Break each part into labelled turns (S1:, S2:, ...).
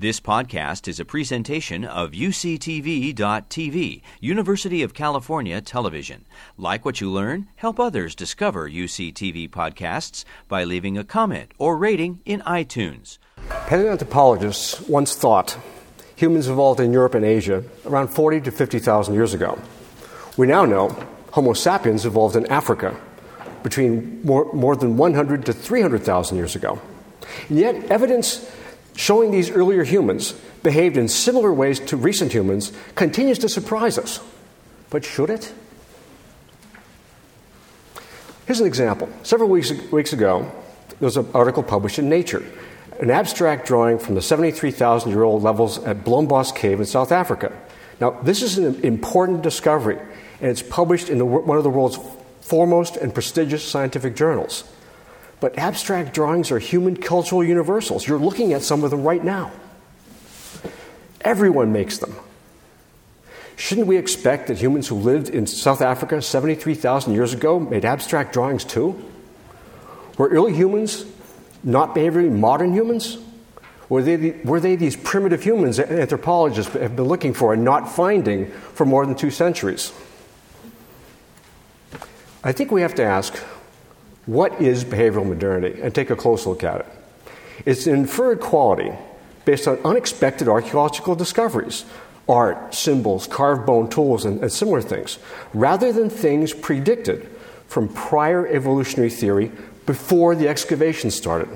S1: This podcast is a presentation of UCTV.tv, University of California Television. Like what you learn? Help others discover UCTV podcasts by leaving a comment or rating in iTunes.
S2: Paleontologists once thought humans evolved in Europe and Asia around 40 to 50,000 years ago. We now know Homo sapiens evolved in Africa between more, more than 100 to 300,000 years ago. And yet, evidence showing these earlier humans behaved in similar ways to recent humans continues to surprise us. But should it? Here's an example. Several weeks, weeks ago, there was an article published in Nature, an abstract drawing from the 73,000 year old levels at Blombos Cave in South Africa. Now, this is an important discovery, and it's published in the, one of the world's foremost and prestigious scientific journals. But abstract drawings are human cultural universals. You're looking at some of them right now. Everyone makes them. Shouldn't we expect that humans who lived in South Africa 73,000 years ago made abstract drawings too? Were early humans not behaviorally modern humans? Were they, the, were they these primitive humans that anthropologists have been looking for and not finding for more than two centuries? I think we have to ask what is behavioral modernity and take a close look at it. It's an inferred quality based on unexpected archaeological discoveries art, symbols, carved bone tools, and, and similar things, rather than things predicted from prior evolutionary theory before the excavation started.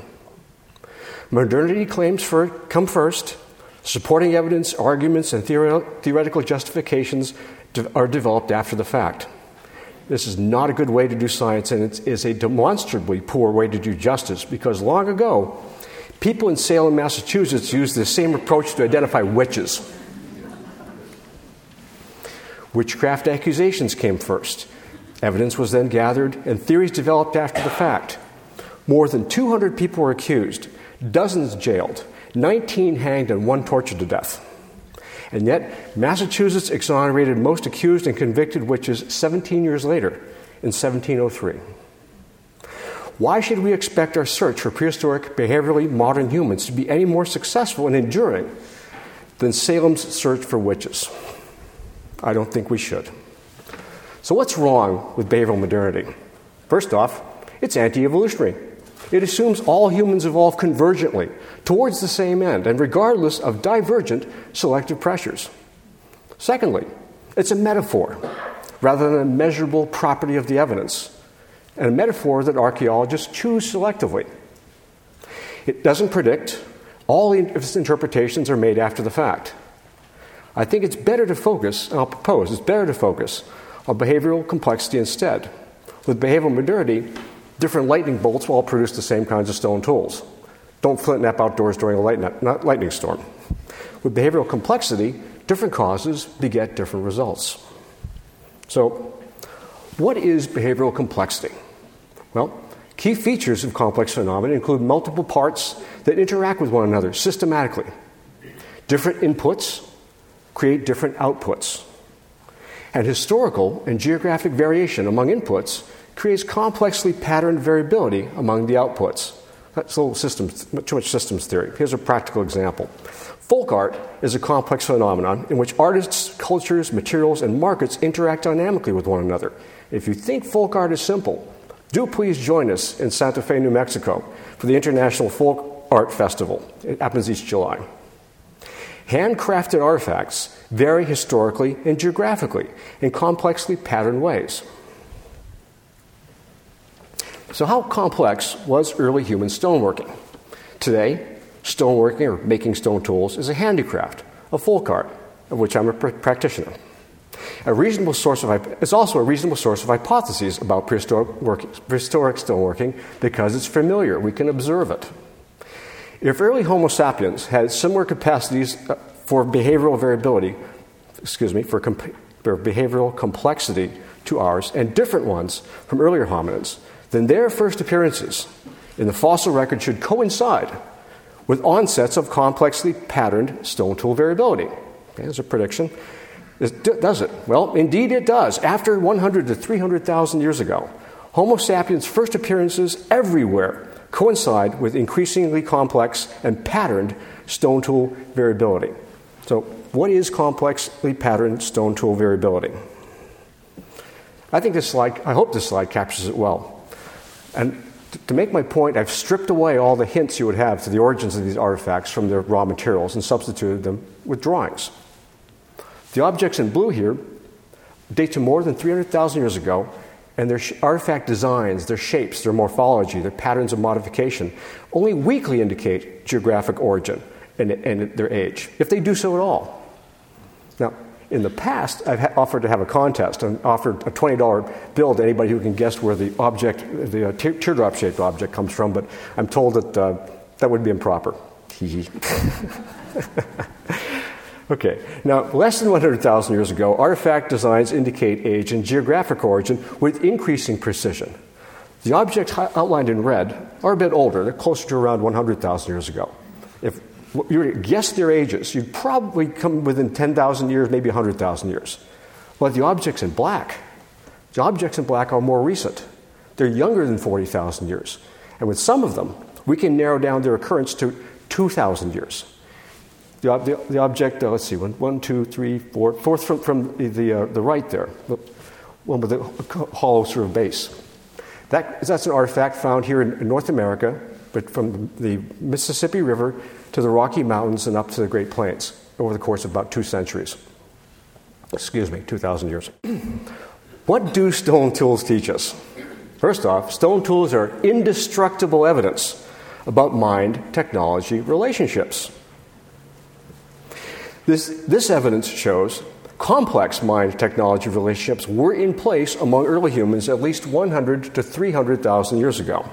S2: Modernity claims for, come first. Supporting evidence, arguments, and theoretical justifications are developed after the fact. This is not a good way to do science, and it is a demonstrably poor way to do justice because long ago, people in Salem, Massachusetts used the same approach to identify witches. Witchcraft accusations came first. Evidence was then gathered, and theories developed after the fact. More than 200 people were accused, dozens jailed, 19 hanged, and one tortured to death. And yet, Massachusetts exonerated most accused and convicted witches 17 years later, in 1703. Why should we expect our search for prehistoric, behaviorally modern humans to be any more successful and enduring than Salem's search for witches? I don't think we should. So, what's wrong with behavioral modernity? First off, it's anti evolutionary. It assumes all humans evolve convergently towards the same end and regardless of divergent selective pressures. Secondly, it's a metaphor rather than a measurable property of the evidence, and a metaphor that archaeologists choose selectively. It doesn't predict, all its interpretations are made after the fact. I think it's better to focus, and I'll propose, it's better to focus on behavioral complexity instead. With behavioral modernity, different lightning bolts will all produce the same kinds of stone tools. Don't flint knap outdoors during a lightning storm. With behavioral complexity, different causes beget different results. So, what is behavioral complexity? Well, key features of complex phenomena include multiple parts that interact with one another systematically. Different inputs create different outputs. And historical and geographic variation among inputs creates complexly patterned variability among the outputs. That's a little systems, too much systems theory. Here's a practical example. Folk art is a complex phenomenon in which artists, cultures, materials, and markets interact dynamically with one another. If you think folk art is simple, do please join us in Santa Fe, New Mexico for the International Folk Art Festival. It happens each July. Handcrafted artifacts vary historically and geographically in complexly patterned ways. So, how complex was early human stoneworking? Today, stoneworking or making stone tools is a handicraft, a folk art, of which I'm a pr- practitioner. A reasonable source of it's also a reasonable source of hypotheses about prehistoric, work, prehistoric stoneworking because it's familiar. We can observe it. If early Homo sapiens had similar capacities uh, for behavioral variability, excuse me, for, comp- for behavioral complexity to ours, and different ones from earlier hominids, then their first appearances in the fossil record should coincide with onsets of complexly patterned stone tool variability. Okay, a prediction. Does it? Well, indeed it does. After 100 to 300,000 years ago, Homo sapiens' first appearances everywhere coincide with increasingly complex and patterned stone tool variability. So, what is complexly patterned stone tool variability? I think this slide, I hope this slide captures it well. And to make my point, I've stripped away all the hints you would have to the origins of these artifacts from their raw materials and substituted them with drawings. The objects in blue here date to more than 300,000 years ago, and their artifact designs, their shapes, their morphology, their patterns of modification only weakly indicate geographic origin and, and their age, if they do so at all. Now, in the past, I've ha- offered to have a contest and offered a $20 bill to anybody who can guess where the object, the uh, te- teardrop shaped object, comes from, but I'm told that uh, that would be improper. okay, now, less than 100,000 years ago, artifact designs indicate age and geographic origin with increasing precision. The objects outlined in red are a bit older, they're closer to around 100,000 years ago. If you were to guess their ages, you'd probably come within 10,000 years, maybe 100,000 years. But the objects in black, the objects in black are more recent. They're younger than 40,000 years. And with some of them, we can narrow down their occurrence to 2,000 years. The, the, the object, uh, let's see, one, one, two, three, four, fourth from, from the, the, uh, the right there, the one with the hollow sort of base. That, that's an artifact found here in, in North America, but from the Mississippi River to the Rocky Mountains and up to the Great Plains over the course of about two centuries. Excuse me, 2,000 years. what do stone tools teach us? First off, stone tools are indestructible evidence about mind technology relationships. This, this evidence shows complex mind technology relationships were in place among early humans at least 100 to 300,000 years ago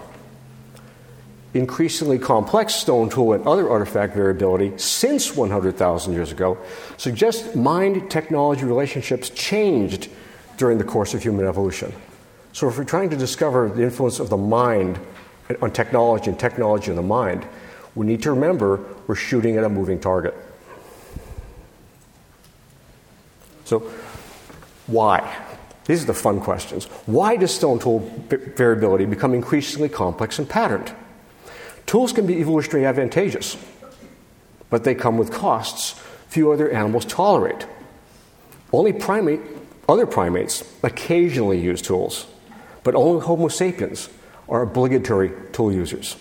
S2: increasingly complex stone tool and other artifact variability since 100,000 years ago suggests mind technology relationships changed during the course of human evolution. So, if we're trying to discover the influence of the mind on technology and technology on the mind, we need to remember we're shooting at a moving target. So, why? These are the fun questions. Why does stone tool variability become increasingly complex and patterned? Tools can be evolutionarily advantageous, but they come with costs few other animals tolerate. Only primate, other primates occasionally use tools, but only Homo sapiens are obligatory tool users.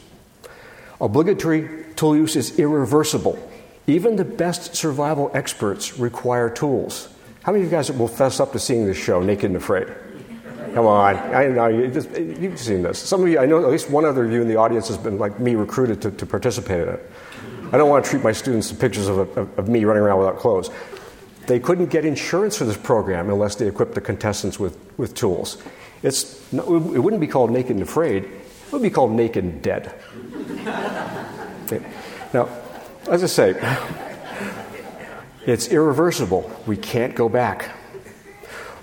S2: Obligatory tool use is irreversible. Even the best survival experts require tools. How many of you guys will fess up to seeing this show, Naked and Afraid? Come on, I know you just, you've seen this. Some of you, I know at least one other of you in the audience has been like me recruited to, to participate in it. I don't want to treat my students to pictures of, of, of me running around without clothes. They couldn't get insurance for this program unless they equipped the contestants with, with tools. It's, it wouldn't be called Naked and Afraid, it would be called Naked and Dead. okay. Now, as I say, it's irreversible. We can't go back.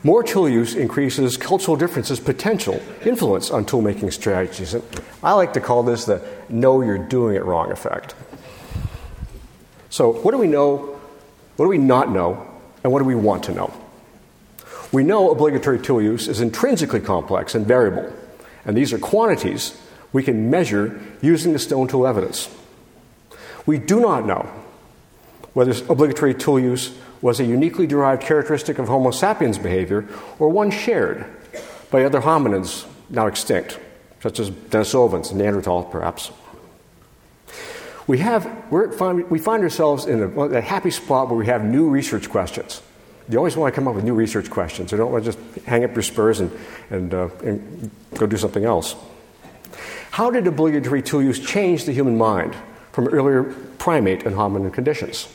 S2: More tool use increases cultural differences' potential influence on tool making strategies. And I like to call this the know you're doing it wrong effect. So, what do we know? What do we not know? And what do we want to know? We know obligatory tool use is intrinsically complex and variable, and these are quantities we can measure using the stone tool evidence. We do not know whether obligatory tool use was a uniquely derived characteristic of Homo sapiens behavior or one shared by other hominids now extinct, such as Denisovans, and Neanderthal perhaps. We, have, find, we find ourselves in a, a, happy spot where we have new research questions. You always want to come up with new research questions. You don't want to just hang up your spurs and, and, uh, and go do something else. How did obligatory tool use change the human mind from earlier primate and hominin conditions?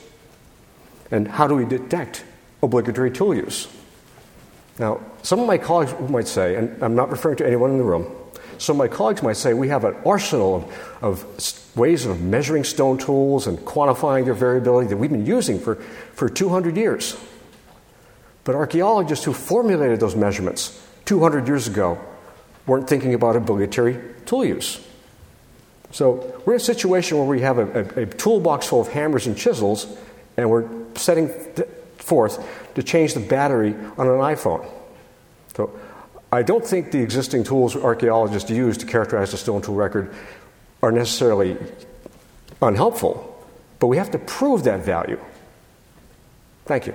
S2: And how do we detect obligatory tool use? Now, some of my colleagues might say, and I'm not referring to anyone in the room, some of my colleagues might say we have an arsenal of, of ways of measuring stone tools and quantifying their variability that we've been using for, for 200 years. But archaeologists who formulated those measurements 200 years ago weren't thinking about obligatory tool use. So we're in a situation where we have a, a, a toolbox full of hammers and chisels, and we're setting forth to change the battery on an iPhone. So I don't think the existing tools archaeologists use to characterize the stone tool record are necessarily unhelpful, but we have to prove that value. Thank you.